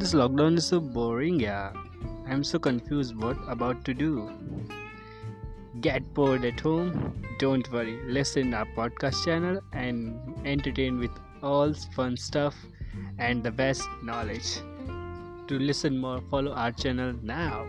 This lockdown is so boring, yeah. I'm so confused what about to do. Get bored at home? Don't worry. Listen our podcast channel and entertain with all fun stuff and the best knowledge. To listen more, follow our channel now.